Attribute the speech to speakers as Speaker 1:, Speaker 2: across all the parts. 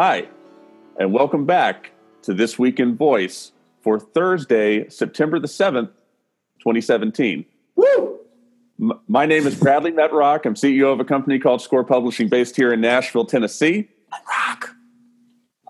Speaker 1: Hi, and welcome back to This Week in Voice for Thursday, September the 7th, 2017.
Speaker 2: Woo!
Speaker 1: M- my name is Bradley Metrock. I'm CEO of a company called Score Publishing based here in Nashville, Tennessee.
Speaker 2: Rock.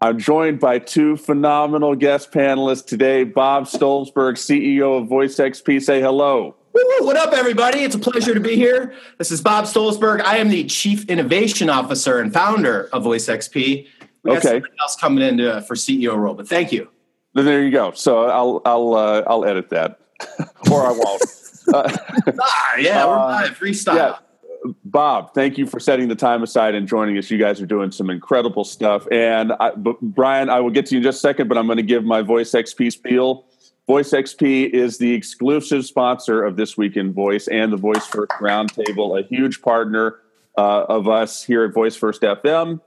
Speaker 1: I'm joined by two phenomenal guest panelists today Bob Stolzberg, CEO of Voice XP. Say hello.
Speaker 2: What up, everybody? It's a pleasure to be here. This is Bob Stolzberg. I am the Chief Innovation Officer and founder of Voice XP. We got
Speaker 1: Okay.
Speaker 2: else coming in to, for CEO role, but thank you.
Speaker 1: Then there you go. So I'll I'll uh, I'll edit that, or I won't. Uh,
Speaker 2: Ah, yeah, we're
Speaker 1: Uh,
Speaker 2: live, freestyle.
Speaker 1: yeah. Bob, thank you for setting the time aside and joining us. You guys are doing some incredible stuff. And I, Brian, I will get to you in just a second, but I'm going to give my Voice XP spiel. Voice XP is the exclusive sponsor of This Week in Voice and the Voice First Roundtable, a huge partner uh, of us here at Voice First FM.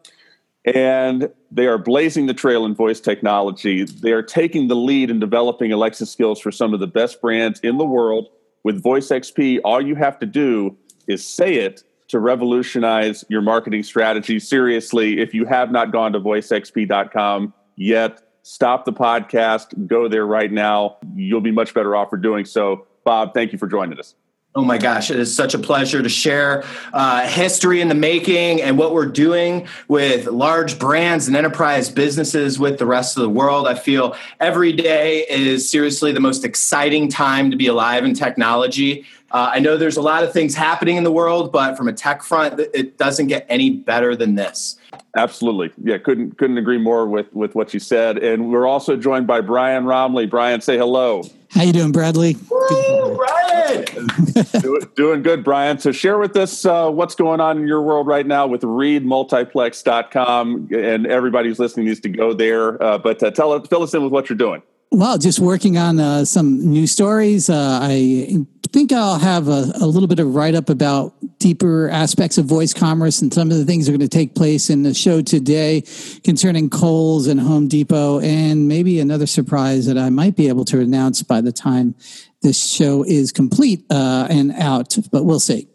Speaker 1: And they are blazing the trail in voice technology. They are taking the lead in developing Alexa skills for some of the best brands in the world. With Voice XP, all you have to do is say it to revolutionize your marketing strategy. Seriously, if you have not gone to voicexp.com yet, stop the podcast, go there right now. You'll be much better off for doing so. Bob, thank you for joining us.
Speaker 2: Oh my gosh, it is such a pleasure to share uh, history in the making and what we're doing with large brands and enterprise businesses with the rest of the world. I feel every day is seriously the most exciting time to be alive in technology. Uh, I know there's a lot of things happening in the world, but from a tech front, it doesn't get any better than this.
Speaker 1: Absolutely. Yeah, couldn't couldn't agree more with with what you said. And we're also joined by Brian Roemmele. Brian, say hello.
Speaker 3: How you doing, Bradley?
Speaker 2: Woo, Brian!
Speaker 1: Do, doing good, Brian. So share with us uh, what's going on in your world right now with readmultiplex.com. And everybody who's listening needs to go there. Uh, but uh, tell us fill us in with what you're doing.
Speaker 3: Well, just working on uh, some new stories. Uh, I think I'll have a, a little bit of write up about deeper aspects of voice commerce and some of the things that are going to take place in the show today concerning Kohl's and Home Depot, and maybe another surprise that I might be able to announce by the time this show is complete uh, and out. But we'll see.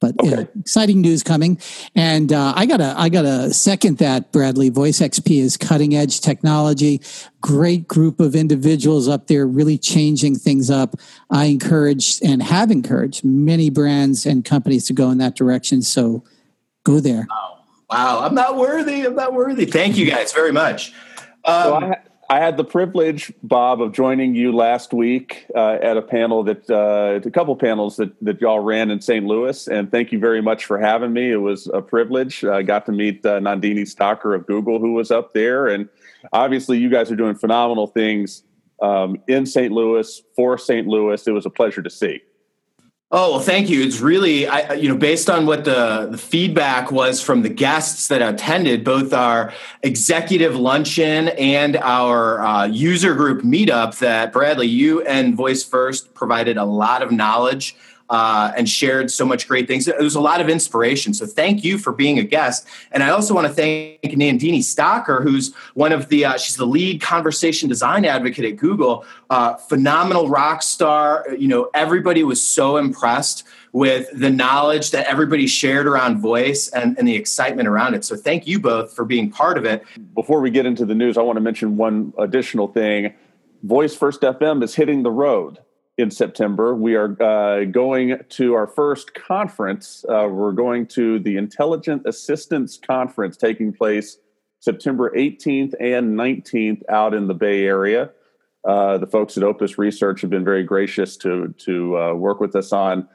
Speaker 3: But
Speaker 1: Okay.
Speaker 3: yeah, exciting news coming, and uh, I gotta I gotta second that. Bradley, Voice XP is cutting edge technology. Great group of individuals up there, really changing things up. I encourage and have encouraged many brands and companies to go in that direction. So go there.
Speaker 2: Wow, wow. I'm not worthy. I'm not worthy. Thank you guys very much.
Speaker 1: So
Speaker 2: Um,
Speaker 1: I, I had the privilege, Bob, of joining you last week uh, at a panel that uh, a couple panels that that y'all ran in St. Louis, and thank you very much for having me. It was a privilege. I got to meet uh, Nandini Stocker of Google, who was up there, and obviously, you guys are doing phenomenal things um, in St. Louis for St. Louis. It was a pleasure to see.
Speaker 2: Oh well, thank you. It's really, I, you know, based on what the, the feedback was from the guests that attended, both our executive luncheon and our uh, user group meetup. That Bradley, you and Voice First provided a lot of knowledge uh, and shared so much great things. It was a lot of inspiration. So thank you for being a guest. And I also want to thank Nandini Stocker, who's one of the, uh, she's the lead conversation design advocate at Google. Uh, phenomenal rock star. You know, everybody was so impressed with the knowledge that everybody shared around voice and, and the excitement around it. So thank you both for being part of it.
Speaker 1: Before we get into the news, I want to mention one additional thing. Voice First FM is hitting the road in September. We are uh, going to our first conference. Uh, we're going to the Intelligent Assistance Conference taking place September 18th and 19th out in the Bay Area. Uh, the folks at Opus Research have been very gracious to to uh, work with us on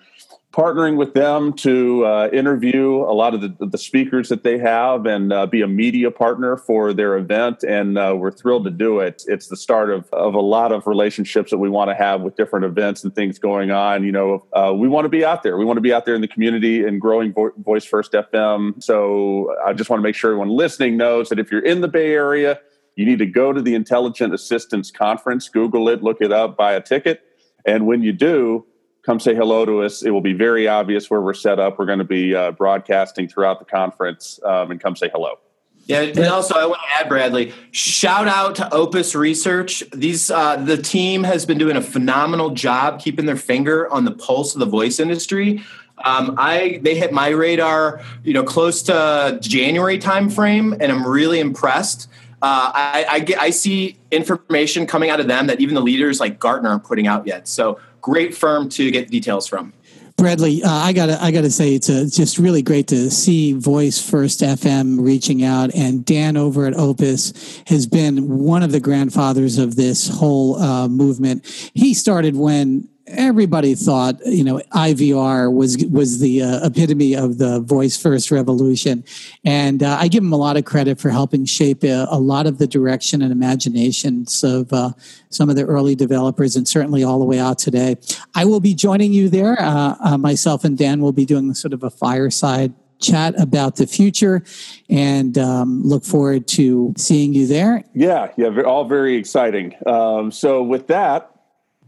Speaker 1: partnering with them to uh, interview a lot of the, the speakers that they have and uh, be a media partner for their event. And uh, we're thrilled to do it. It's the start of, of a lot of relationships that we want to have with different events and things going on. You know, uh, we want to be out there. We want to be out there in the community and growing Vo- Voice First FM. So I just want to make sure everyone listening knows that if you're in the Bay Area, you need to go to the Intelligent Assistance Conference, Google it, look it up, buy a ticket. And when you do, come say hello to us. It will be very obvious where we're set up. We're going to be uh, broadcasting throughout the conference um, and come say hello.
Speaker 2: Yeah, and also I want to add, Bradley, shout out to Opus Research. These uh, the team has been doing a phenomenal job keeping their finger on the pulse of the voice industry. Um, I they hit my radar, you know, close to January timeframe, and I'm really impressed. Uh, I, I, get, I see information coming out of them that even the leaders like Gartner aren't putting out yet. So great firm to get details from.
Speaker 3: Bradley, uh, I gotta, I gotta say, it's a, just really great to see Voice First FM reaching out, and Dan over at Opus has been one of the grandfathers of this whole uh, movement. He started when everybody thought you know IVR was was the uh, epitome of the voice first revolution, and uh, I give him a lot of credit for helping shape a, a lot of the direction and imaginations of uh, some of the early developers, and certainly all the way out today. I will be joining you there. Uh, uh, myself and Dan will be doing sort of a fireside chat about the future and um, look forward to seeing you there.
Speaker 1: Yeah, yeah, all very exciting. Um, so, with that,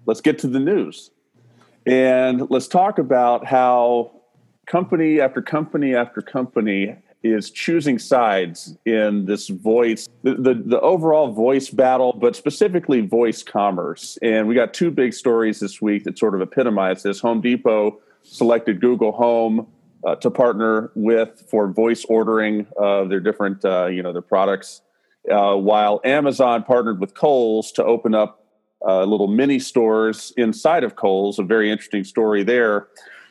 Speaker 1: let's get to the news. And let's talk about how company after company after company is choosing sides in this voice, the, the, the, overall voice battle, but specifically voice commerce. And we got two big stories this week that sort of epitomize this. Home Depot selected Google Home uh, to partner with for voice ordering of their different, uh, you know, their products, uh, while Amazon partnered with Kohl's to open up uh, little mini stores inside of Kohl's. A very interesting story there.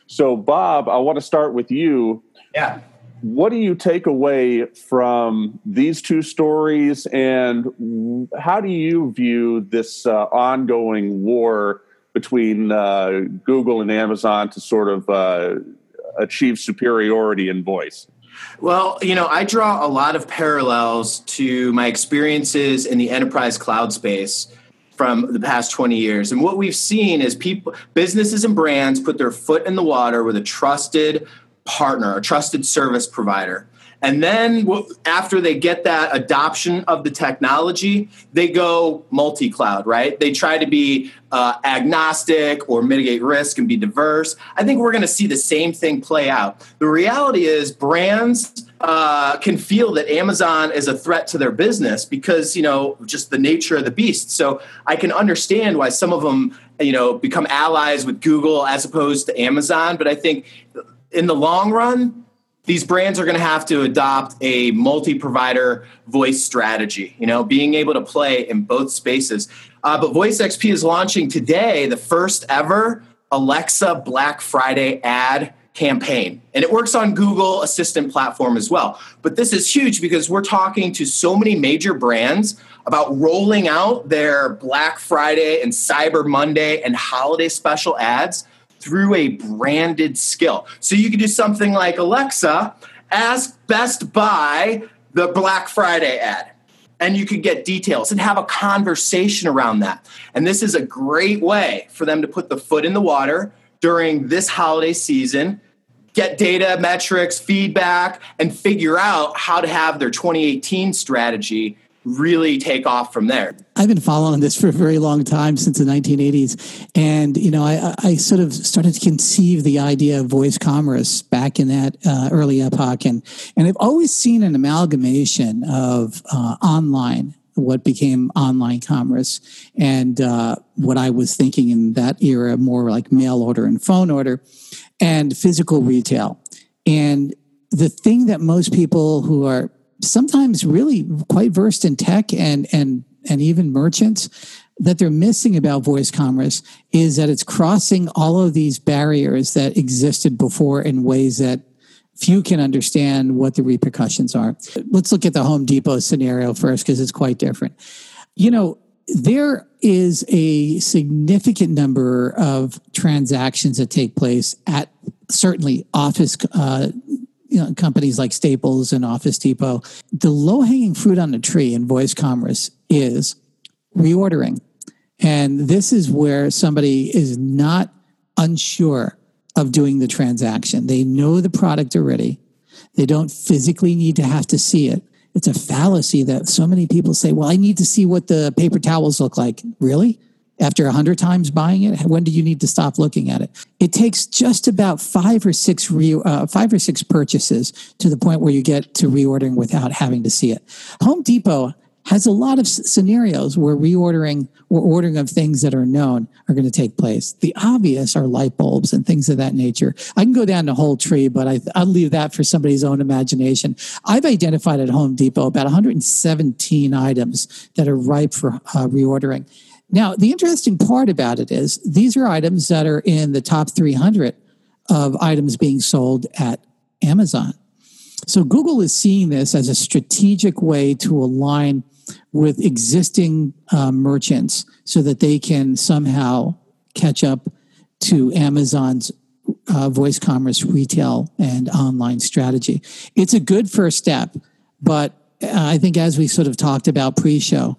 Speaker 1: So, Bob, I want to start with you.
Speaker 2: Yeah.
Speaker 1: What do you take away from these two stories, and how do you view this uh, ongoing war between uh, Google and Amazon to sort of uh, achieve superiority in voice?
Speaker 2: Well, you know, I draw a lot of parallels to my experiences in the enterprise cloud space from the past 20 years. And what we've seen is people, businesses and brands put their foot in the water with a trusted partner, a trusted service provider. And then after they get that adoption of the technology, they go multi cloud, right? They try to be uh, agnostic or mitigate risk and be diverse. I think we're going to see the same thing play out. The reality is, brands uh, can feel that Amazon is a threat to their business because you know just the nature of the beast. So I can understand why some of them you know become allies with Google as opposed to Amazon. But I think in the long run, these brands are going to have to adopt a multi-provider voice strategy. You know, being able to play in both spaces. Uh, but Voice XP is launching today the first ever Alexa Black Friday ad campaign. And it works on Google Assistant platform as well. But this is huge because we're talking to so many major brands about rolling out their Black Friday and Cyber Monday and holiday special ads through a branded skill. So you can do something like Alexa, ask Best Buy the Black Friday ad. And you could get details and have a conversation around that. And this is a great way for them to put the foot in the water during this holiday season get data, metrics, feedback, and figure out how to have their 2018 strategy really take off from there.
Speaker 3: I've been following this for a very long time since the 1980s, and you know, I, I sort of started to conceive the idea of voice commerce back in that uh, early epoch, and and I've always seen an amalgamation of uh, online what became online commerce and uh, what I was thinking in that era, more like mail order and phone order and physical retail. And the thing that most people who are sometimes really quite versed in tech and and and even merchants that they're missing about voice commerce is that it's crossing all of these barriers that existed before in ways that few can understand what the repercussions are. Let's look at the Home Depot scenario first because it's quite different. You know, there is a significant number of transactions that take place at certainly office uh, you know, companies like Staples and Office Depot. The low hanging fruit on the tree in voice commerce is reordering. And this is where somebody is not unsure of doing the transaction. They know the product already. They don't physically need to have to see it it's a fallacy that so many people say, well, I need to see what the paper towels look like. Really? After a hundred times buying it, when do you need to stop looking at it? It takes just about five or six re, uh, five or six purchases to the point where you get to reordering without having to see it. Home Depot has a lot of scenarios where reordering or ordering of things that are known are going to take place. The obvious are light bulbs and things of that nature. I can go down the whole tree, but I, will leave that for somebody's own imagination. I've identified at Home Depot about 117 items that are ripe for uh, reordering. Now, the interesting part about it is these are items that are in the top 300 of items being sold at Amazon. So Google is seeing this as a strategic way to align with existing uh, merchants so that they can somehow catch up to Amazon's uh, voice commerce retail and online strategy. It's a good first step, but I think as we sort of talked about pre show,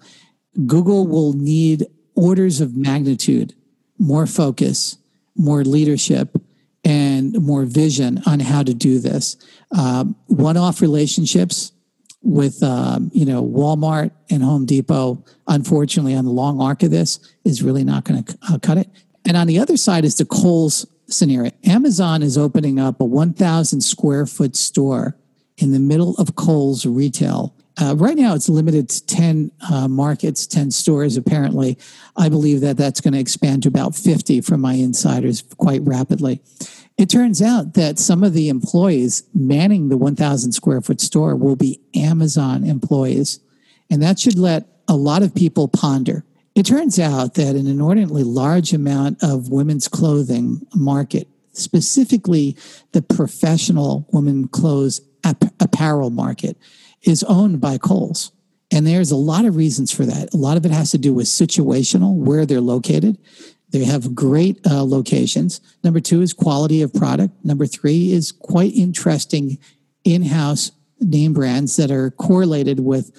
Speaker 3: Google will need orders of magnitude more focus, more leadership, and more vision on how to do this. Um, one-off relationships with um, you know Walmart and Home Depot, unfortunately, on the long arc of this, is really not going to uh, cut it. And on the other side is the Kohl's scenario. Amazon is opening up a 1,000 square foot store in the middle of Kohl's retail. Uh, right now, it's limited to 10 uh, markets, 10 stores, apparently. I believe that that's going to expand to about 50 from my insiders quite rapidly. It turns out that some of the employees manning the 1,000 square foot store will be Amazon employees. And that should let a lot of people ponder. It turns out that an inordinately large amount of women's clothing market, specifically the professional women clothes apparel market, is owned by Kohl's. And there's a lot of reasons for that. A lot of it has to do with situational, where they're located. They have great uh, locations. Number two is quality of product. Number three is quite interesting in house name brands that are correlated with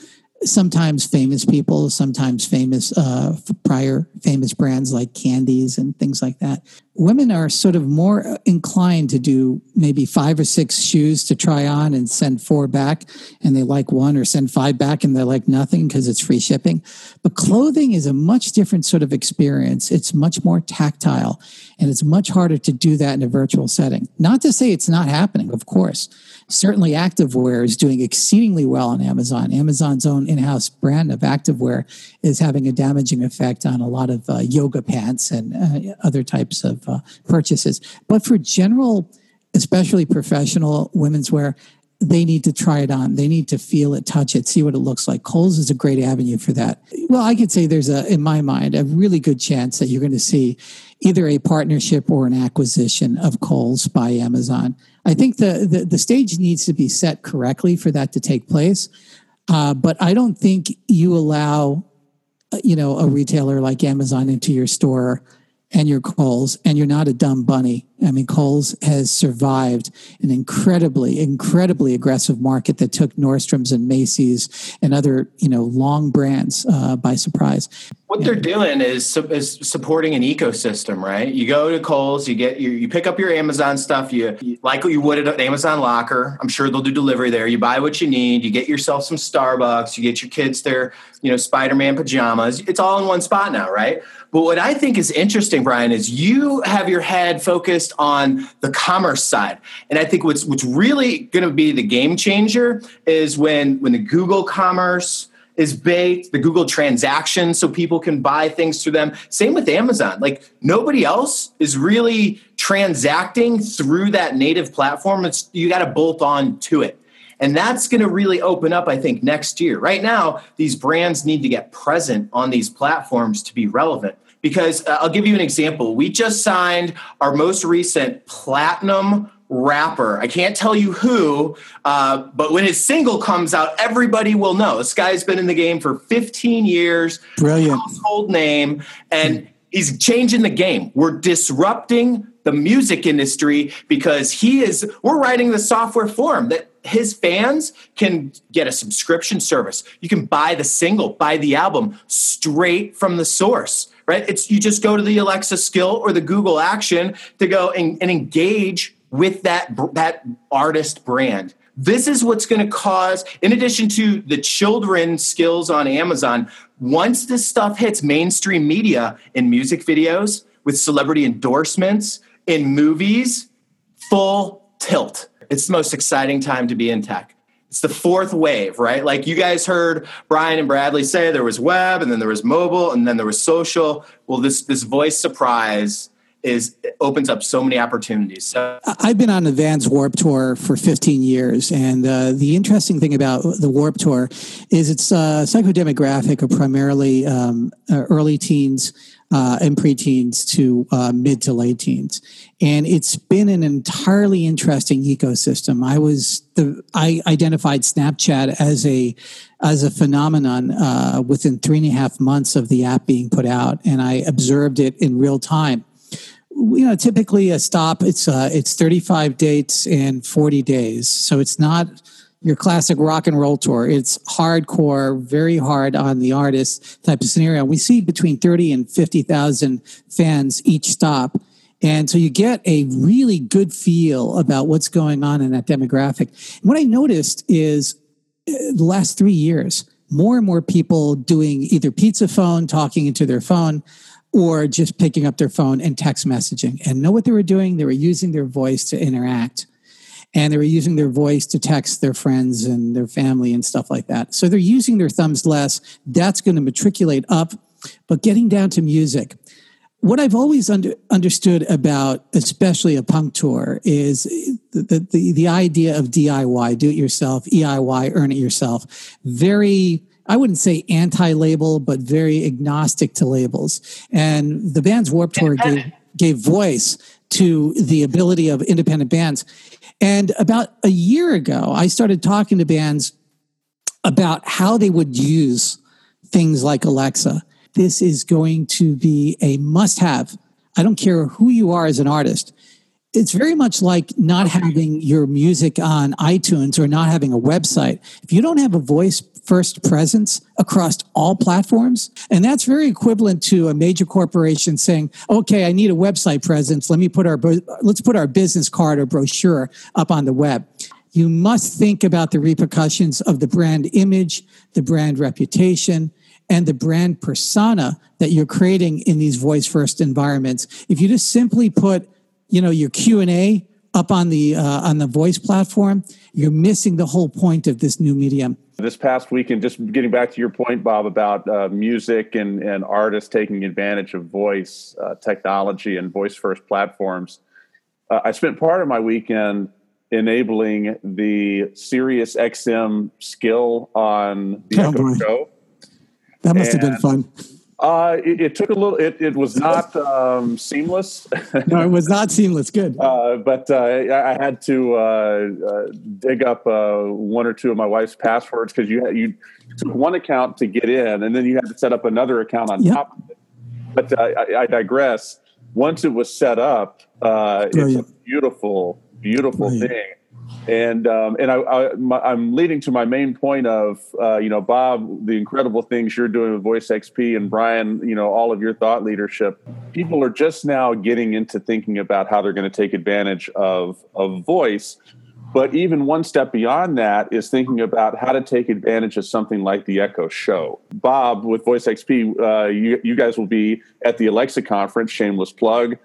Speaker 3: sometimes famous people, sometimes famous uh, prior famous brands like Candie's and things like that. Women are sort of more inclined to do maybe five or six shoes to try on and send four back, and they like one, or send five back and they like nothing because it's free shipping. But clothing is a much different sort of experience. It's much more tactile, and it's much harder to do that in a virtual setting. Not to say it's not happening, of course certainly activewear is doing exceedingly well on Amazon. Amazon's own in-house brand of activewear is having a damaging effect on a lot of uh, yoga pants and uh, other types of uh, purchases. But for general, especially professional women's wear, they need to try it on. They need to feel it, touch it, see what it looks like. Kohl's is a great avenue for that. Well, I could say there's a, in my mind, a really good chance that you're going to see either a partnership or an acquisition of Kohl's by Amazon. I think the, the, the stage needs to be set correctly for that to take place. Uh, but I don't think you allow, uh, you know, a retailer like Amazon into your store and your Kohl's, and you're not a dumb bunny. I mean, Kohl's has survived an incredibly, incredibly aggressive market that took Nordstrom's and Macy's and other, you know, long brands uh, by surprise.
Speaker 2: What they're doing is, is supporting an ecosystem, right? You go to Kohl's, you get you, you pick up your Amazon stuff, you, you like what you would at an Amazon locker. I'm sure they'll do delivery there. You buy what you need. You get yourself some Starbucks. You get your kids their, you know, Spider-Man pajamas. It's all in one spot now, right? But what I think is interesting, Brian, is you have your head focused on the commerce side. And I think what's what's really going to be the game changer is when when the Google commerce is baked, the Google transactions, so people can buy things through them. Same with Amazon. Like nobody else is really transacting through that native platform. It's you got to bolt on to it. And that's going to really open up, I think, next year. Right now, these brands need to get present on these platforms to be relevant. Because uh, I'll give you an example. We just signed our most recent platinum rapper. I can't tell you who, uh, but when his single comes out, everybody will know. This guy's been in the game for 15 years.
Speaker 3: Brilliant.
Speaker 2: Household name. And he's changing the game. We're disrupting the music industry because he is, we're writing the software for him that his fans can get a subscription service. You can buy the single, buy the album straight from the source, right? It's you just go to the Alexa skill or the Google action to go and, and engage with that that artist brand. This is what's going to cause, in addition to the children skills on Amazon, once this stuff hits mainstream media in music videos, with celebrity endorsements, in movies, full tilt it's the most exciting time to be in tech. It's the fourth wave, right? Like you guys heard Brian and Bradley say there was web and then there was mobile and then there was social. Well, this this voice surprise is opens up so many opportunities. So
Speaker 3: I've been on the Vans Warp Tour for 15 years, and uh, the interesting thing about the Warp Tour is it's uh, psychodemographic of primarily um, uh, early teens. Uh, and preteens to uh, mid to late teens, and it's been an entirely interesting ecosystem. I was the I identified Snapchat as a as a phenomenon uh, within three and a half months of the app being put out, and I observed it in real time. You know typically a stop it's uh, it's 35 dates and 40 days. So it's not your classic rock and roll tour. It's hardcore very hard on the artist type of scenario. We see between 30 and 50,000 fans each stop. And so you get a really good feel about what's going on in that demographic. What i noticed is uh, the last 3 years more and more people doing either pizza phone talking into their phone or just picking up their phone and text messaging. And know what they were doing. They were using their voice to interact and they were using their voice to text their friends and their family and stuff like that. So they're using their thumbs less. That's going to matriculate up. But getting down to music, what I've always under, understood about, especially a punk tour, is the, the, the idea of DIY, do it yourself, EIY, earn it yourself. Very I wouldn't say anti-label, but very agnostic to labels. And the Vans Warp Tour gave, gave voice to the ability of independent bands. And about a year ago, I started talking to bands about how they would use things like Alexa. This is going to be a must have. I don't care who you are as an artist it's very much like not having your music on iTunes or not having a website. If you don't have a voice first presence across all platforms, and that's very equivalent to a major corporation saying, "Okay, I need a website presence. Let me put our let's put our business card or brochure up on the web." You must think about the repercussions of the brand image, the brand reputation, and the brand persona that you're creating in these voice first environments. If you just simply put you know your q&a up on the uh, on the voice platform you're missing the whole point of this new medium
Speaker 1: this past weekend just getting back to your point bob about uh, music and, and artists taking advantage of voice uh, technology and voice first platforms uh, i spent part of my weekend enabling the sirius xm skill on the oh, show.
Speaker 3: That must and, have been fun
Speaker 1: uh, it, it, took a little. It, it was not um, seamless.
Speaker 3: no, it was not seamless. Good.
Speaker 1: Uh, but uh, I had to uh, uh, dig up uh, one or two of my wife's passwords because you you took one account to get in, and then you had to set up another account on yep. top of it. But I, I, digress. Once it was set up, it's a beautiful, beautiful thing and um, and I, I am leading to my main point of uh, you know Bob the incredible things you're doing with Voice XP and Brian you know all of your thought leadership. People are just now getting into thinking about how they're going to take advantage of of voice, but even one step beyond that is thinking about how to take advantage of something like the Echo Show. Bob with Voice XP, uh, you you guys will be at the Alexa conference. Shameless plug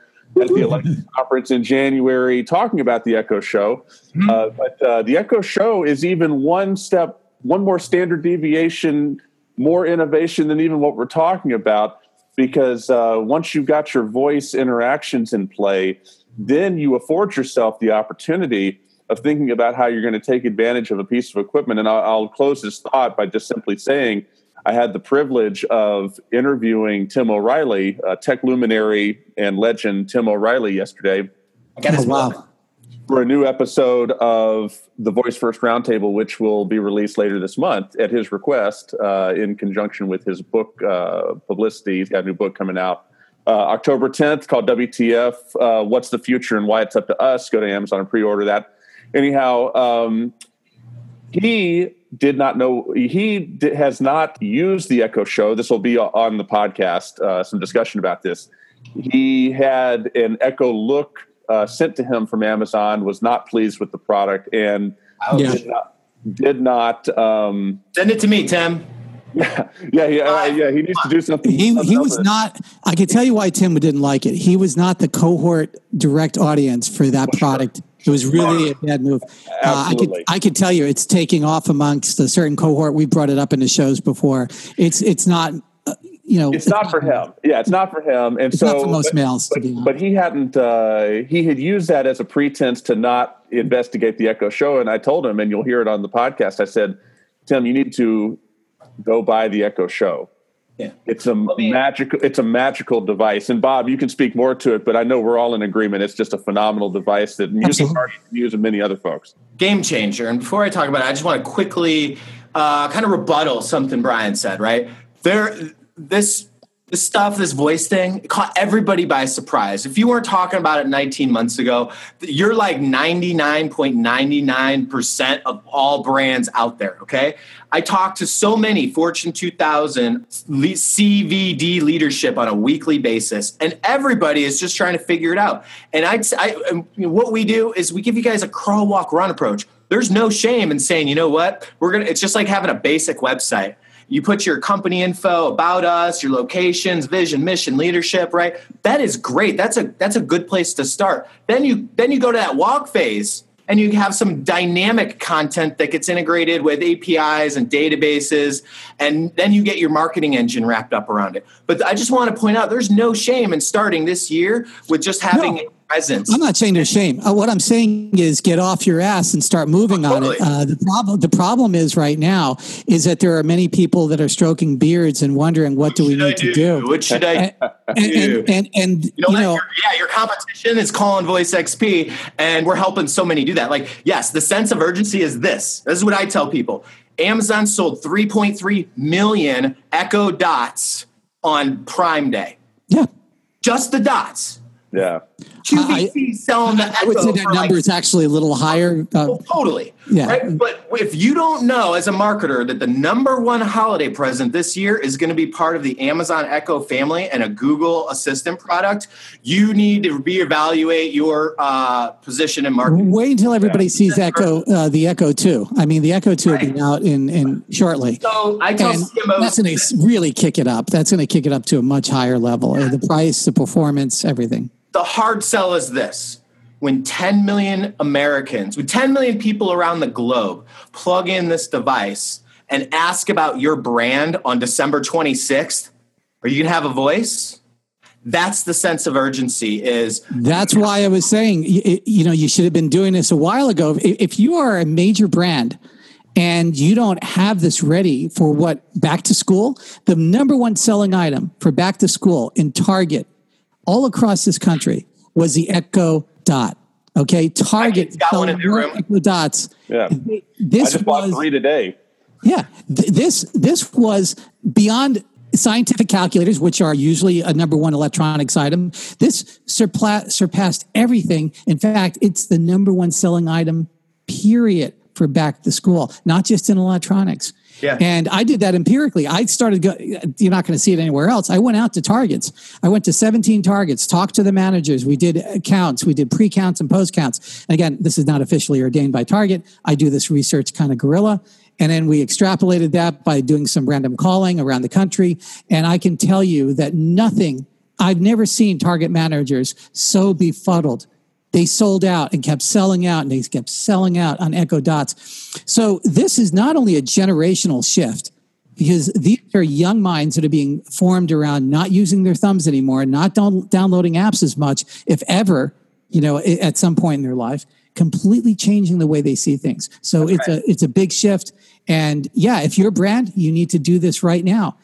Speaker 1: at the Alexa conference in January talking about the Echo Show. Mm-hmm. Uh, but uh, the Echo Show is even one step, one more standard deviation, more innovation than even what we're talking about. Because uh, once you've got your voice interactions in play, then you afford yourself the opportunity of thinking about how you're going to take advantage of a piece of equipment. And I'll, I'll close this thought by just simply saying I had the privilege of interviewing Tim O'Reilly, tech luminary and legend Tim O'Reilly, yesterday.
Speaker 3: Oh, wow.
Speaker 1: For a new episode of the Voice First Roundtable, which will be released later this month at his request uh, in conjunction with his book uh, publicity. He's got a new book coming out uh, October 10th called WTF uh, What's the Future and Why It's Up to Us. Go to Amazon and pre order that. Anyhow, um, he did not know he has not used the echo show this will be on the podcast uh, some discussion about this he had an echo look uh, sent to him from amazon was not pleased with the product and yeah. did not, did not um,
Speaker 2: send it to me tim
Speaker 1: yeah, yeah, yeah, uh, yeah. He needs to do something.
Speaker 3: He he was not. I can tell you why Tim didn't like it. He was not the cohort direct audience for that product It was really a bad move. Uh, I could I could tell you it's taking off amongst a certain cohort. We brought it up in the shows before. It's it's not uh, you know
Speaker 1: it's not for him. Yeah, it's not for him. And
Speaker 3: it's
Speaker 1: so
Speaker 3: not for most
Speaker 1: but,
Speaker 3: males.
Speaker 1: But, but, he hadn't. Uh, he had used that as a pretense to not investigate the Echo Show. And I told him, and you'll hear it on the podcast. I said, Tim, you need to go buy the Echo Show.
Speaker 2: Yeah.
Speaker 1: It's a magical it's a magical device. And Bob, you can speak more to it, but I know we're all in agreement. It's just a phenomenal device that music artists use and many other folks.
Speaker 2: Game changer. And before I talk about it, I just want to quickly uh, kind of rebuttal something Brian said, right? There this this stuff, this voice thing, caught everybody by surprise. If you weren't talking about it 19 months ago, you're like 99.99% of all brands out there, okay? I talk to so many Fortune 2000 CVD leadership on a weekly basis, and everybody is just trying to figure it out. And I'd, I, um, what we do is we give you guys a crawl, walk, run approach. There's no shame in saying, you know what, we're gonna. It's just like having a basic website you put your company info about us your locations vision mission leadership right? That is great. That's a that's a good place to start. Then you then you go to that walk phase and you have some dynamic content that gets integrated with apis and databases and then you get your marketing engine wrapped up around it. But i just want to point out there's no shame in starting this year with just having no presence.
Speaker 3: I'm not saying there's shame. Uh, what I'm saying is get off your ass and start moving on it. Uh, the problem the problem is right now is that there are many people that are stroking beards and wondering what, what do we need do? to do.
Speaker 2: What should I
Speaker 3: and, do? And, and, and, you know, you know
Speaker 2: yeah, your competition is calling Voice XP, and we're helping so many do that. Like, yes, the sense of urgency is this. This is what I tell people. Amazon sold 3.3 million Echo Dots on Prime Day.
Speaker 3: Yeah.
Speaker 2: Just the dots.
Speaker 1: Yeah.
Speaker 2: QVC selling the I,
Speaker 3: I would say that number like, is actually a little higher.
Speaker 2: Uh, oh, totally. Yeah. Right? But if you don't know as a marketer that the number one holiday present this year is going to be part of the Amazon Echo family and a Google Assistant product, you need to reevaluate your uh, position in marketing.
Speaker 3: Wait until everybody yeah. sees Echo, uh, the Echo 2. I mean, the Echo 2 right. will be out in, in shortly.
Speaker 2: So I tell
Speaker 3: and CMOs. That's going to really kick it up. That's going to kick it up to a much higher level. Yeah. The price, the performance, everything
Speaker 2: the hard sell is this when 10 million Americans, when 10 million people around the globe plug in this device and ask about your brand on December 26th, are you going to have a voice? That's the sense of urgency is
Speaker 3: That's why I was saying you know you should have been doing this a while ago. If you are a major brand and you don't have this ready for what back to school, the number one selling item for back to school in Target all across this country was the Echo Dot. Okay, Target
Speaker 2: got one in their room.
Speaker 3: Echo Dots.
Speaker 1: Yeah, this I just was, bought three today.
Speaker 3: Yeah, th- this this was beyond scientific calculators, which are usually a number one electronics item. This surpla- surpassed everything. In fact, it's the number one selling item. Period for back to school, not just in electronics.
Speaker 2: Yeah.
Speaker 3: And I did that empirically. I started, go, you're not going to see it anywhere else. I went out to targets. I went to 17 targets, talked to the managers. We did counts, we did pre counts and post counts. And again, this is not officially ordained by Target. I do this research kind of guerrilla. And then we extrapolated that by doing some random calling around the country. And I can tell you that nothing, I've never seen target managers so befuddled they sold out and kept selling out and they kept selling out on Echo Dots. So this is not only a generational shift because these are young minds that are being formed around not using their thumbs anymore, not down, downloading apps as much, if ever, you know, at some point in their life, completely changing the way they see things. So That's it's right. a it's a big shift. And yeah, if you're a brand, you need to do this right now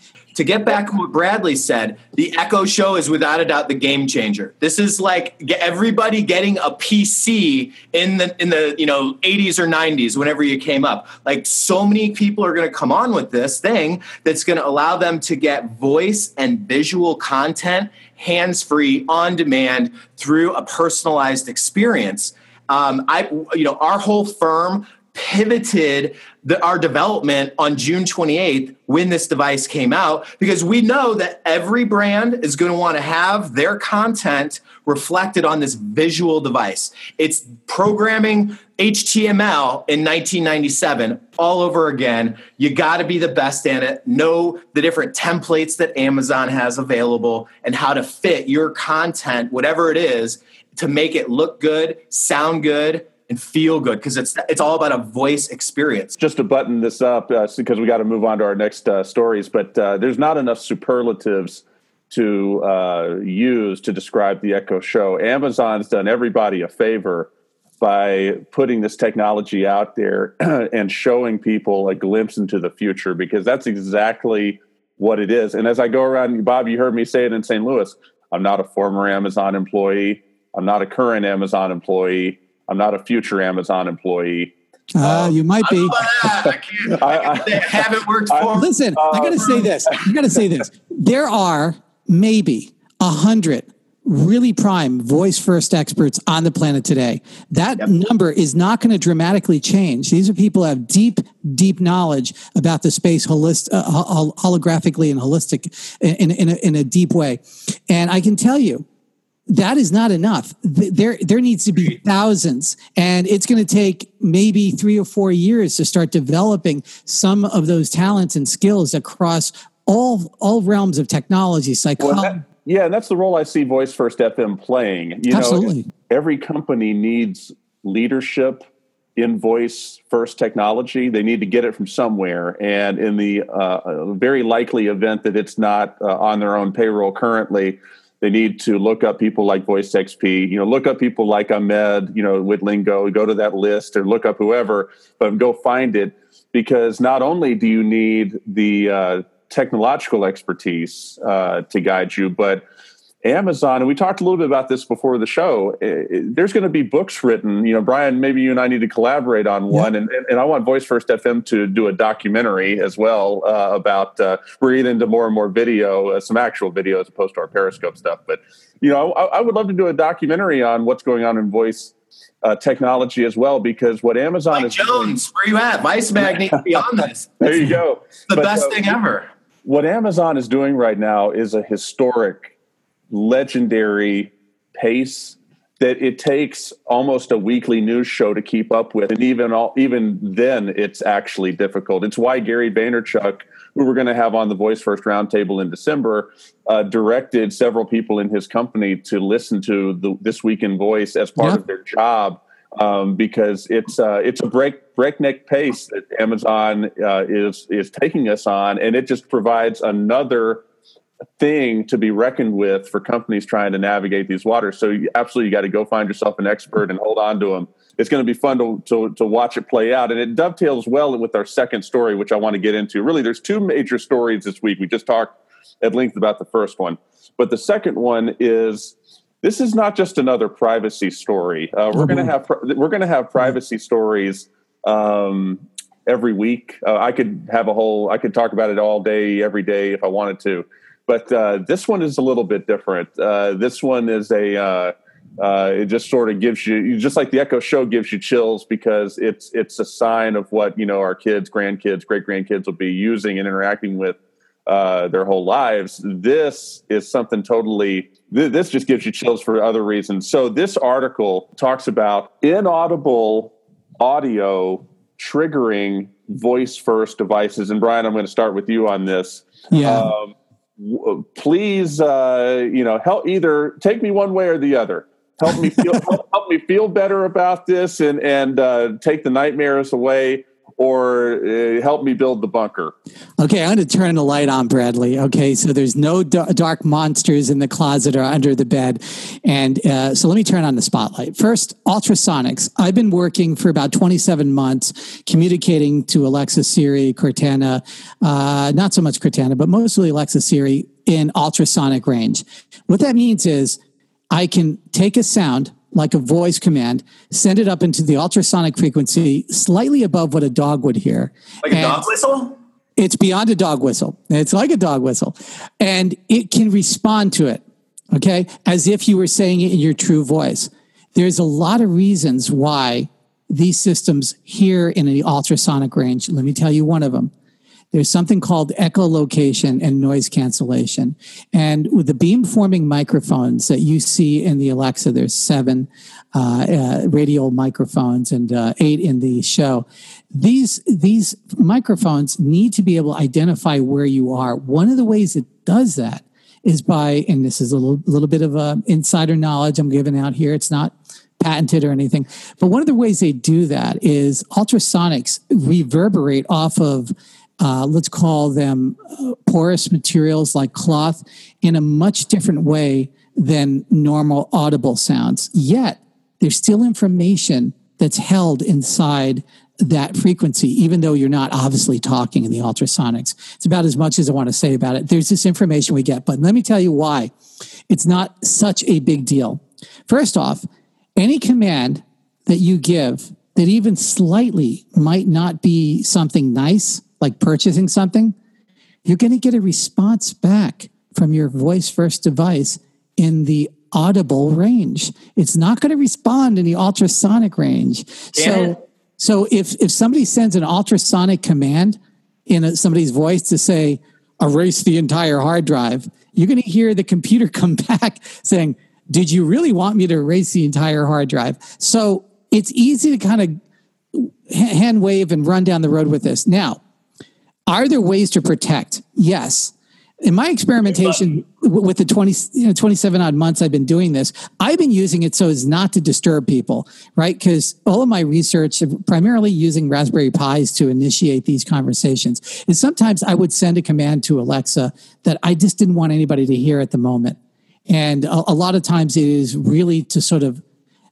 Speaker 2: to get back to what Bradley said, the Echo Show is without a doubt the game changer. This is like everybody getting a PC in the in the you know 80s or 90s, whenever you came up. Like so many people are going to come on with this thing that's going to allow them to get voice and visual content hands free on demand through a personalized experience. Um, I you know our whole firm pivoted the, our development on June 28th when this device came out because we know that every brand is going to want to have their content reflected on this visual device. It's programming HTML in 1997 all over again. You got to be the best in it, know the different templates that Amazon has available, and how to fit your content, whatever it is, to make it look good, sound good, and feel good because it's it's all about a voice experience.
Speaker 1: Just to button this up, uh, because we got to move on to our next uh, stories, but uh, there's not enough superlatives to uh, use to describe the Echo Show. Amazon's done everybody a favor by putting this technology out there and showing people a glimpse into the future because that's exactly what it is. And as I go around, Bob, you heard me say it in St. Louis. I'm not a former Amazon employee. I'm not a current Amazon employee. I'm not a future Amazon employee.
Speaker 3: Uh, you might be.
Speaker 2: I, can't, I, I, I haven't worked for.
Speaker 3: Listen, I got to say this. I got to say this. There are maybe a hundred really prime voice first experts on the planet today. That yep. number is not going to dramatically change. These are people who have deep, deep knowledge about the space holist- uh, holographically and holistic in, in, a, in a deep way. And I can tell you, that is not enough. There, there needs to be thousands, and it's going to take maybe three or four years to start developing some of those talents and skills across all all realms of technology, psychology. Well, that,
Speaker 1: yeah, and that's the role I see Voice First FM playing. You
Speaker 3: Absolutely.
Speaker 1: know, every company needs leadership in voice first technology. They need to get it from somewhere. And in the uh, very likely event that it's not uh, on their own payroll currently, they need to look up people like Voice XP, you know, look up people like Ahmed, you know, with Lingo, go to that list or look up whoever, but go find it. Because not only do you need the uh, technological expertise uh, to guide you, but Amazon, and we talked a little bit about this before the show. It, there's going to be books written. You know, Brian, maybe you and I need to collaborate on one, yeah. and, and I want Voice First FM to do a documentary as well uh, about. Uh, we're getting into more and more video, uh, some actual video as opposed to our Periscope stuff. But you know, I, I, would love to do a documentary on what's going on in voice uh, technology as well, because what Amazon
Speaker 2: Mike
Speaker 1: is
Speaker 2: Jones, doing, where you at? Vice Mag needs to be on this.
Speaker 1: there you go.
Speaker 2: the but, best uh, thing ever.
Speaker 1: What Amazon is doing right now is a historic legendary pace that it takes almost a weekly news show to keep up with, and even all, even then, it's actually difficult. It's why Gary Vaynerchuk, who we're going to have on the Voice First Roundtable in December, uh, directed several people in his company to listen to the, this week in Voice as part of their job. Um, because it's uh, it's a break breakneck pace that Amazon uh, is is taking us on, and it just provides another thing to be reckoned with for companies trying to navigate these waters. So you absolutely you got to go find yourself an expert and hold on to them. It's going to be fun to, to, to watch it play out. And it dovetails well with our second story, which I want to get into. Really, there's two major stories this week. We just talked at length about the first one. But the second one is this is not just another privacy story. Uh, we're going to have we're going to have privacy stories um, every week. Uh, I could have a whole I could talk about it all day, every day if I wanted to. But uh, this one is a little bit different. Uh, this one is a uh, uh, it just sort of gives you just like the Echo Show gives you chills because it's it's a sign of what you know our kids, grandkids, great grandkids will be using and interacting with uh, their whole lives. This is something totally. this just gives you chills for other reasons. So this article talks about inaudible audio triggering voice first devices. And Brian, I'm going to start with you on this.
Speaker 3: Yeah. Um,
Speaker 1: please, uh, you know, help either take me one way or the other. Help me feel help, help, me feel better about this and and uh, take the nightmares away or uh, help me build the bunker.
Speaker 3: Okay, I'm going to turn the light on, Bradley. Okay, so there's no d- dark monsters in the closet or under the bed. And uh, so let me turn on the spotlight. First, ultrasonics. I've been working for about 27 months communicating to Alexa, Siri, Cortana, uh, not so much Cortana, but mostly Alexa, Siri in ultrasonic range. What that means is I can take a sound like a voice command, send it up into the ultrasonic frequency slightly above what a dog would hear.
Speaker 2: Like a dog whistle?
Speaker 3: It's beyond a dog whistle. It's like a dog whistle. And it can respond to it, okay, as if you were saying it in your true voice. There's a lot of reasons why these systems hear in the ultrasonic range. Let me tell you one of them. There's something called echolocation and noise cancellation. And with the beamforming microphones that you see in the Alexa, there's seven uh, uh, radial microphones and uh, eight in the show. These, these microphones need to be able to identify where you are. One of the ways it does that is by, and this is a little, little bit of uh, insider knowledge I'm giving out here. It's not patented or anything. But one of the ways they do that is ultrasonics reverberate off of uh, let's call them uh, porous materials like cloth in a much different way than normal audible sounds. Yet there's still information that's held inside that frequency, even though you're not obviously talking in the ultrasonics. It's about as much as I want to say about it. There's this information we get, but let me tell you why it's not such a big deal. First off, any command that you give that even slightly might not be something nice like purchasing something, you're going to get a response back from your voice first device in the audible range. It's not going to respond in the ultrasonic range. so, so if if somebody sends an ultrasonic command in a, somebody's voice to say erase the entire hard drive, you're going to hear the computer come back saying, "Did you really want me to erase the entire hard drive?" So it's easy to kind of hand wave and run down the road with this. Now, are there ways to protect? Yes. In my experimentation with the 20, you know, 27 odd months I've been doing this, I've been using it so as not to disturb people, right? Because all of my research, primarily using Raspberry Pis to initiate these conversations, and sometimes I would send a command to Alexa that I just didn't want anybody to hear at the moment. And a, a lot of times it is really to sort of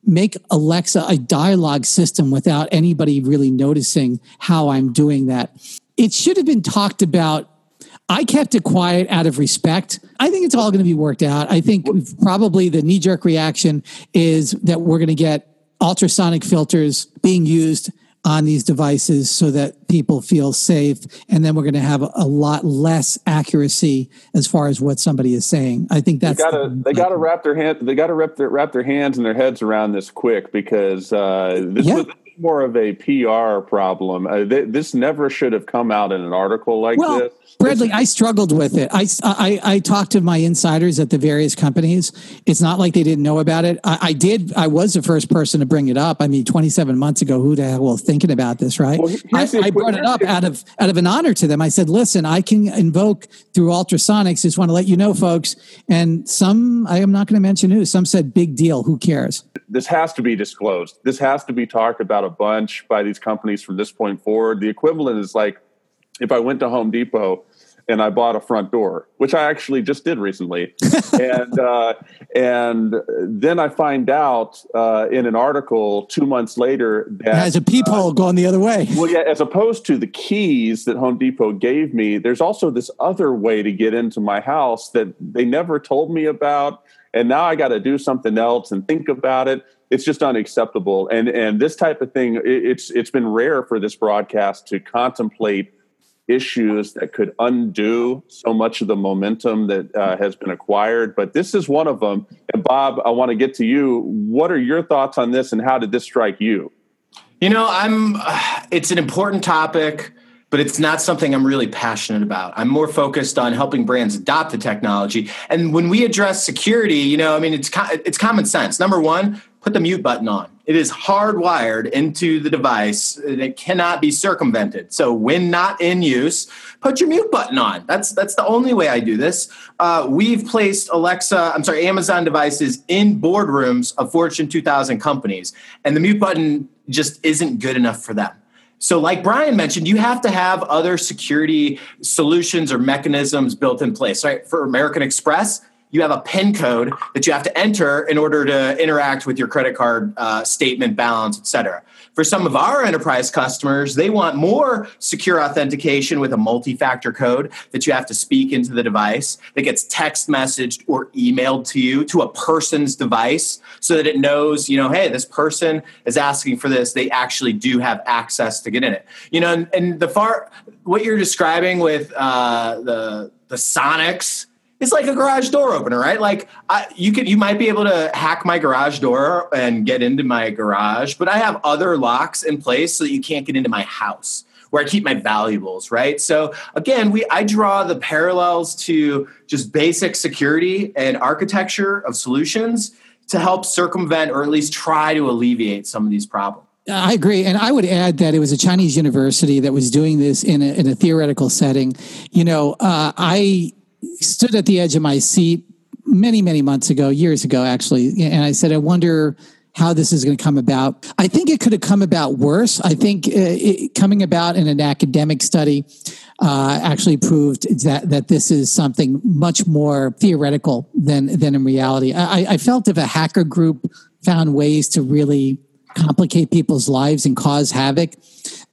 Speaker 3: make Alexa a dialogue system without anybody really noticing how I'm doing that it should have been talked about. I kept it quiet out of respect. I think it's all going to be worked out. I think probably the knee jerk reaction is that we're going to get ultrasonic filters being used on these devices so that people feel safe and then we're going to have a lot less accuracy as far as what somebody is saying i think that's
Speaker 1: they got to they got to wrap their hand they got to wrap their wrap their hands and their heads around this quick because uh, this yeah. was more of a PR problem. Uh, th- this never should have come out in an article like well, this.
Speaker 3: Bradley, I struggled with it. I, I, I, talked to my insiders at the various companies. It's not like they didn't know about it. I, I, did. I was the first person to bring it up. I mean, 27 months ago, who the hell was thinking about this, right? Well, I, I, brought it up out of out of an honor to them. I said, listen, I can invoke through ultrasonics. Just want to let you know, folks. And some, I am not going to mention who. Some said, big deal. Who cares?
Speaker 1: This has to be disclosed. This has to be talked about a bunch by these companies from this point forward. The equivalent is like if I went to Home Depot and I bought a front door, which I actually just did recently, and uh, and then I find out uh, in an article two months later that
Speaker 3: has a peephole uh, going the other way.
Speaker 1: Well, yeah, as opposed to the keys that Home Depot gave me, there's also this other way to get into my house that they never told me about, and now I got to do something else and think about it it's just unacceptable. And and this type of thing, it's it's been rare for this broadcast to contemplate issues that could undo so much of the momentum that uh, has been acquired. But this is one of them. And Bob, I want to get to you. What are your thoughts on this, and how did this strike you?
Speaker 2: You know, I'm. Uh, it's an important topic but it's not something I'm really passionate about. I'm more focused on helping brands adopt the technology. And when we address security, you know, I mean, it's it's common sense. Number one, put the mute button on. It is hardwired into the device and it cannot be circumvented. So when not in use, put your mute button on. That's that's the only way I do this. Uh, we've placed Alexa, I'm sorry, Amazon devices in boardrooms of Fortune 2000 companies, and the mute button just isn't good enough for them. So, like Brian mentioned, you have to have other security solutions or mechanisms built in place. Right? For American Express, you have a PIN code that you have to enter in order to interact with your credit card uh, statement balance, et cetera. For some of our enterprise customers, they want more secure authentication with a multi factor code that you have to speak into the device that gets text messaged or emailed to you to a person's device so that it knows, you know, hey, this person is asking for this. They actually do have access to get in it. You know, and, and the far, what you're describing with uh, the, the Sonics it's like a garage door opener, right? Like I, you could, you might be able to hack my garage door and get into my garage, but I have other locks in place so that you can't get into my house where I keep my valuables, right? So again, we I draw the parallels to just basic security and architecture of solutions to help circumvent or at least try to alleviate some of these problems.
Speaker 3: I agree. And I would add that it was a Chinese university that was doing this in a, in a theoretical setting. You know, uh, I stood at the edge of my seat many, many months ago, years ago, actually. And I said, I wonder how this is going to come about. I think it could have come about worse. I think uh, it, coming about in an academic study uh, actually proved that that this is something much more theoretical than than in reality. I, I felt if a hacker group found ways to really complicate people's lives and cause havoc,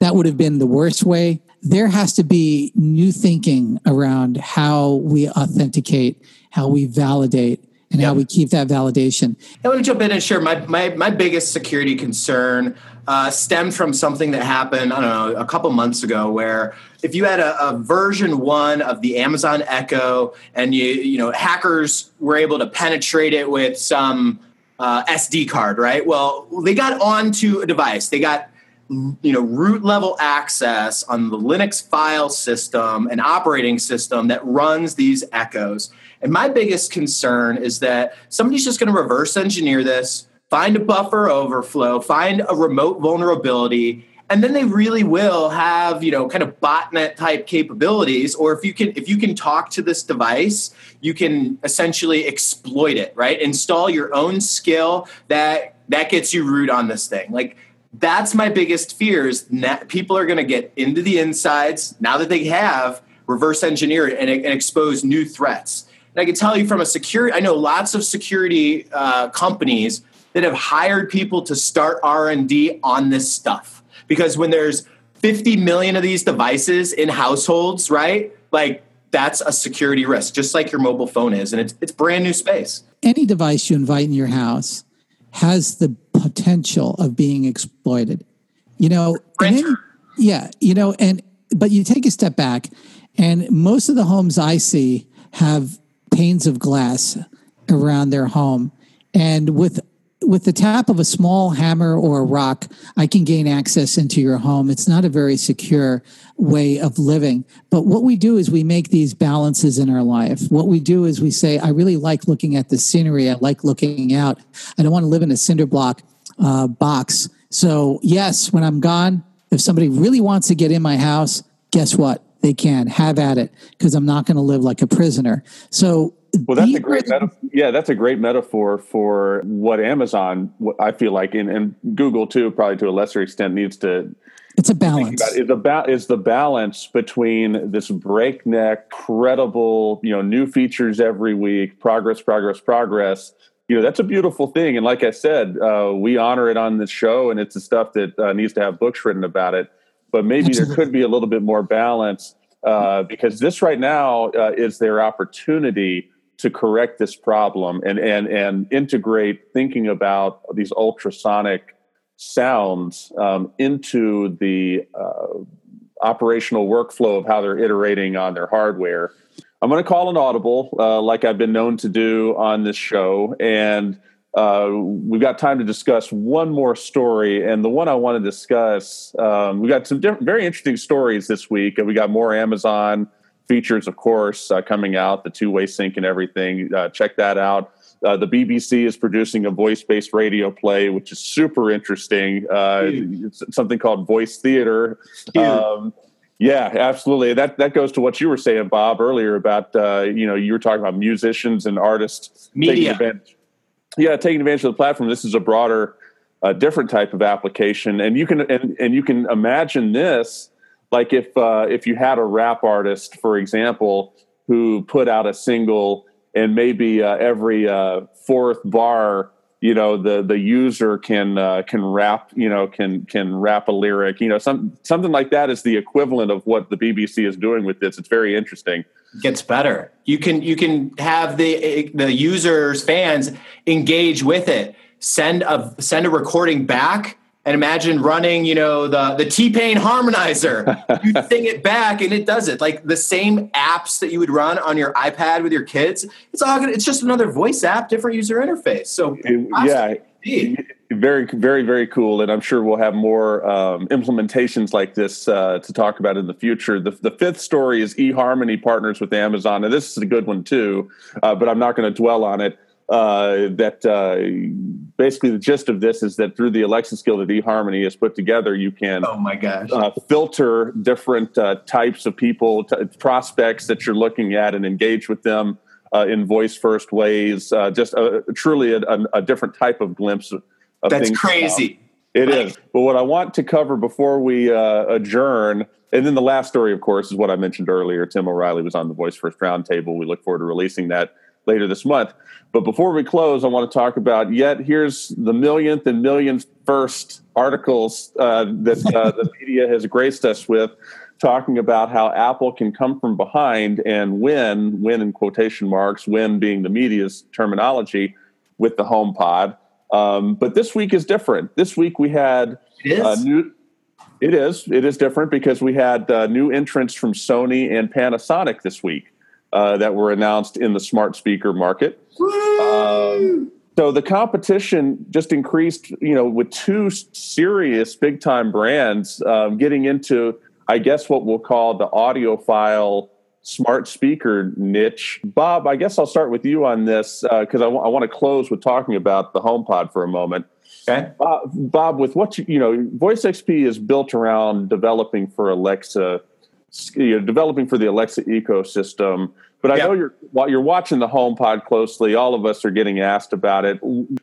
Speaker 3: that would have been the worst way. There has to be new thinking around how we authenticate, how we validate, and yep. how we keep that validation.
Speaker 2: I want to jump in and share my my, my biggest security concern uh, stemmed from something that happened I don't know a couple months ago where if you had a, a, version one of the Amazon Echo and you you know hackers were able to penetrate it with some uh, SD card, right? Well, they got onto a device. They got you know root level access on the Linux file system and operating system that runs these echoes. And my biggest concern is that somebody's just going to reverse engineer this, find a buffer overflow, find a remote vulnerability, and then they really will have you know kind of botnet type capabilities or if you can if you can talk to this device you can essentially exploit it right install your own skill that that gets you root on this thing like that's my biggest fear is that people are going to get into the insides now that they have reverse engineer it and, and expose new threats and i can tell you from a security i know lots of security uh, companies that have hired people to start r&d on this stuff because when there's 50 million of these devices in households, right? Like that's a security risk, just like your mobile phone is, and it's it's brand new space.
Speaker 3: Any device you invite in your house has the potential of being exploited. You know, any, yeah, you know, and but you take a step back, and most of the homes I see have panes of glass around their home, and with with the tap of a small hammer or a rock, I can gain access into your home. It's not a very secure way of living. But what we do is we make these balances in our life. What we do is we say, I really like looking at the scenery. I like looking out. I don't want to live in a cinder block uh, box. So, yes, when I'm gone, if somebody really wants to get in my house, guess what? They can have at it because I'm not going to live like a prisoner. So,
Speaker 1: well, that's a great metaphor. Yeah, that's a great metaphor for what Amazon, what I feel like, and, and Google too, probably to a lesser extent, needs to.
Speaker 3: It's a balance.
Speaker 1: Is about is the balance between this breakneck, credible, you know, new features every week, progress, progress, progress. You know, that's a beautiful thing, and like I said, uh, we honor it on this show, and it's the stuff that uh, needs to have books written about it. But maybe Absolutely. there could be a little bit more balance uh, because this right now uh, is their opportunity to correct this problem and and and integrate thinking about these ultrasonic sounds um, into the uh, operational workflow of how they're iterating on their hardware. I'm going to call an audible, uh, like I've been known to do on this show, and uh, we've got time to discuss one more story. And the one I want to discuss, um, we got some very interesting stories this week, and we got more Amazon features, of course, uh, coming out, the two way sync and everything. Uh, check that out. Uh, the BBC is producing a voice based radio play, which is super interesting. Uh, it's something called Voice Theater. Um, yeah, absolutely. That that goes to what you were saying, Bob, earlier about uh, you know you were talking about musicians and artists
Speaker 2: media.
Speaker 1: Taking advantage, yeah, taking advantage of the platform. This is a broader, uh, different type of application, and you can and, and you can imagine this like if uh, if you had a rap artist, for example, who put out a single and maybe uh, every uh, fourth bar, you know, the the user can uh, can rap, you know, can can rap a lyric, you know, some something like that is the equivalent of what the BBC is doing with this. It's very interesting.
Speaker 2: Gets better. You can you can have the the users fans engage with it. Send a send a recording back and imagine running, you know, the the T Pain harmonizer. you sing it back, and it does it. Like the same apps that you would run on your iPad with your kids. It's all. It's just another voice app, different user interface. So
Speaker 1: yeah. Very, very, very cool, and I'm sure we'll have more um, implementations like this uh, to talk about in the future. The, the fifth story is eHarmony partners with Amazon, and this is a good one too, uh, but I'm not going to dwell on it uh, that uh, basically the gist of this is that through the Alexa skill that eHarmony has put together, you can
Speaker 2: oh my gosh
Speaker 1: uh, filter different uh, types of people, t- prospects that you're looking at, and engage with them uh, in voice first ways. Uh, just a, truly a, a, a, different type of glimpse of
Speaker 2: That's crazy.
Speaker 1: It like, is. But what I want to cover before we adjourn. And then the last story, of course, is what I mentioned earlier. Tim O'Reilly was on the Voice First Roundtable. We look forward to releasing that later this month. But before we close, I want to talk about yet here's the millionth and millionth first articles uh, that uh, the media has graced us with, talking about how Apple can come from behind and win, win in quotation marks, win being the media's terminology, with the HomePod. Um, but this week is different. This week we had
Speaker 2: uh,
Speaker 1: new. It is. It is different because we had uh, new entrants from Sony and Panasonic this week uh, that were announced in the smart speaker market. Um, so the competition just increased, you know, with two serious big time brands um, getting into, I guess, what we'll call the audiophile smart speaker niche. Bob, I guess I'll start with you on this because uh, I, w- I want to close with talking about the HomePod for a moment.
Speaker 2: Okay.
Speaker 1: Bob, Bob, with what you, you know, Voice XP is built around developing for Alexa, you know, developing for the Alexa ecosystem. But I know you're while you're watching the HomePod closely, all of us are getting asked about it.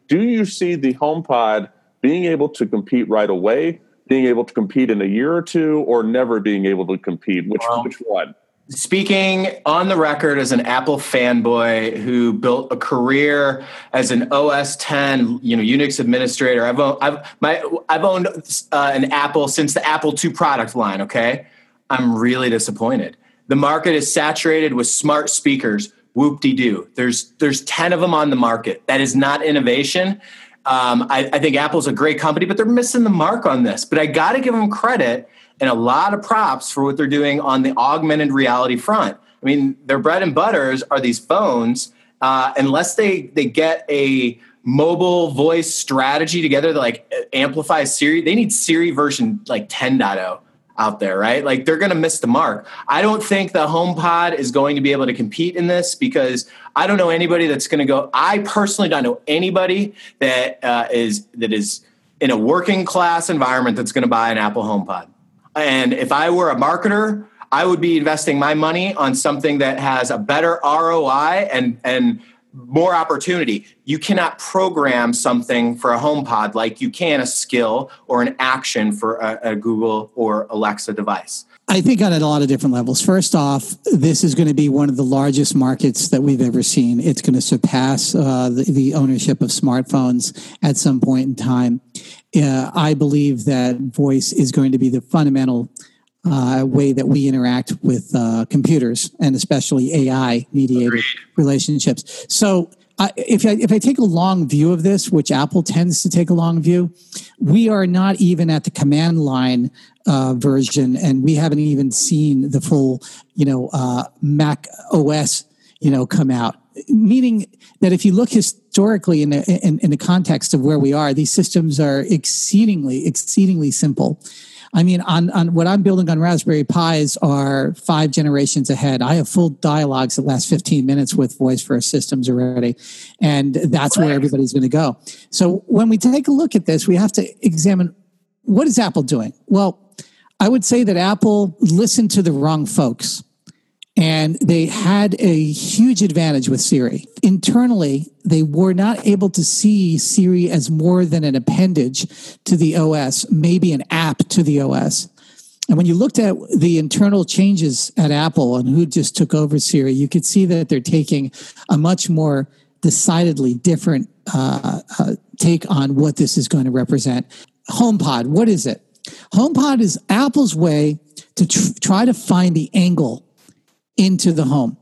Speaker 1: Do you see the HomePod being able to compete right away, being able to compete in a year or two, or never being able to compete? Which which one?
Speaker 2: Speaking on the record as an Apple fanboy who built a career as an OS 10, you know, Unix administrator. I've owned, I've my I've owned uh, an Apple since the Apple II product line. Okay, I'm really disappointed. The market is saturated with smart speakers. Whoop de doo. There's there's ten of them on the market. That is not innovation. Um, I, I think Apple's a great company, but they're missing the mark on this. But I got to give them credit and a lot of props for what they're doing on the augmented reality front. I mean, their bread and butters are these phones. Uh, unless they they get a mobile voice strategy together that like amplifies Siri, they need Siri version like 10.0 out there, right? Like they're going to miss the mark. I don't think the HomePod is going to be able to compete in this because I don't know anybody that's going to go. I personally don't know anybody that uh, is that is in a working class environment that's going to buy an Apple HomePod. And if I were a marketer, I would be investing my money on something that has a better ROI and and more opportunity. You cannot program something for a HomePod like you can a skill or an action for a, a, Google or Alexa device.
Speaker 3: I think on a lot of different levels. First off, this is going to be one of the largest markets that we've ever seen. It's going to surpass uh, the, the, ownership of smartphones at some point in time. Uh, I believe that voice is going to be the fundamental uh, way that we interact with uh, computers and especially AI mediated relationships. So, uh, if I, if I take a long view of this, which Apple tends to take a long view, we are not even at the command line uh, version, and we haven't even seen the full, you know, uh, Mac OS, you know, come out. Meaning that if you look historically in the, in, in the context of where we are, these systems are exceedingly, exceedingly simple. I mean, on, on what I'm building on Raspberry Pis are five generations ahead. I have full dialogues that last 15 minutes with voice first systems already. And that's where everybody's going to go. So when we take a look at this, we have to examine what is Apple doing? Well, I would say that Apple listened to the wrong folks and they had a huge advantage with Siri. Internally, they were not able to see Siri as more than an appendage to the OS, maybe an app to the OS. And when you looked at the internal changes at Apple and who just took over Siri, you could see that they're taking a much more decidedly different uh, uh, take on what this is going to represent. HomePod, what is it? HomePod is Apple's way to tr- try to find the angle into the home.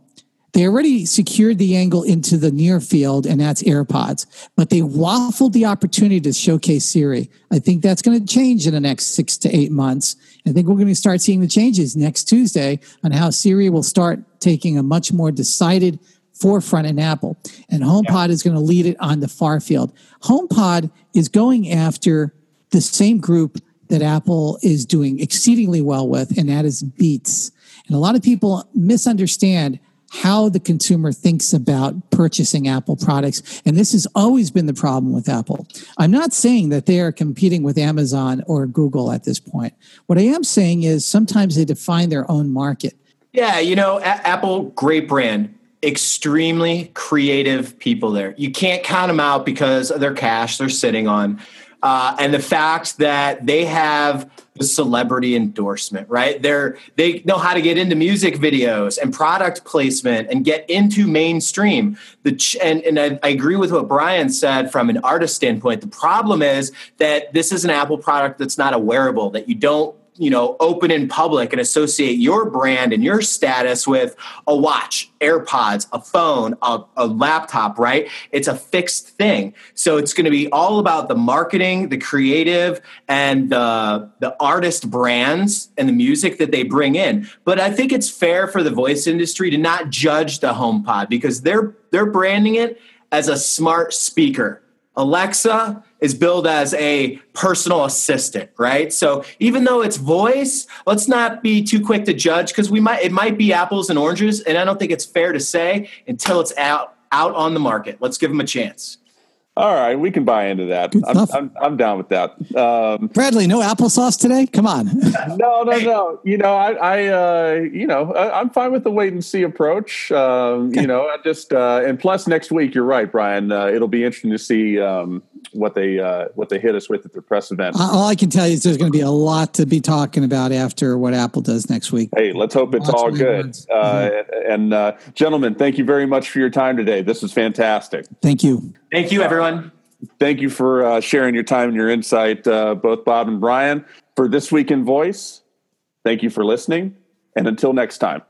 Speaker 3: They already secured the angle into the near field, and that's AirPods. But they waffled the opportunity to showcase Siri. I think that's going to change in the next six to eight months. I think we're going to start seeing the changes next Tuesday on how Siri will start taking a much more decided forefront in Apple. And HomePod yeah. is going to lead it on the far field. HomePod is going after the same group that Apple is doing exceedingly well with, and that is Beats. And a lot of people misunderstand how the consumer thinks about purchasing Apple products. And this has always been the problem with Apple. I'm not saying that they are competing with Amazon or Google at this point. What I am saying is sometimes they define their own market.
Speaker 2: Yeah, you know, a- Apple, great brand, extremely creative people there. You can't count them out because of their cash they're sitting on uh, and the fact that they have the celebrity endorsement, right? They're they know how to get into music videos and product placement and get into mainstream. The ch- and and I, I agree with what Brian said from an artist standpoint. The problem is that this is an Apple product that's not a wearable that you don't you know open in public and associate your brand and your status with a watch airpods a phone a, a laptop right? It's a fixed thing. So it's going to be all about the marketing the creative and the the artist brands and the music that they bring in. But i think it's fair for the voice industry to not judge the homepod because they're they're branding it as a smart speaker. Alexa is billed as a personal assistant, right? So even though it's voice, let's not be too quick to judge because we might it might be apples and oranges, and I don't think it's fair to say until it's out out on the market. Let's give them a chance.
Speaker 1: All right, we can buy into that. I'm, I'm, I'm, down with that.
Speaker 3: Um, Bradley, no applesauce today? Come on.
Speaker 1: no, no, no. You know, I, I uh, you know, I, am fine with the wait and see approach. Um, okay. You know, I just uh, and plus next week, you're right, Brian. Uh, it'll be interesting to see um, what they uh, what they hit us with at their press event.
Speaker 3: All I can tell you is there's going to be a lot to be talking about after what Apple does next week.
Speaker 1: Hey, let's hope it's all good. Uh, mm-hmm. And uh, gentlemen, thank you very much for your time today. This was fantastic.
Speaker 3: Thank you.
Speaker 2: Thank you, everyone.
Speaker 1: Thank you for uh, sharing your time and your insight, uh, both Bob and Brian. For this week in voice, thank you for listening, and until next time.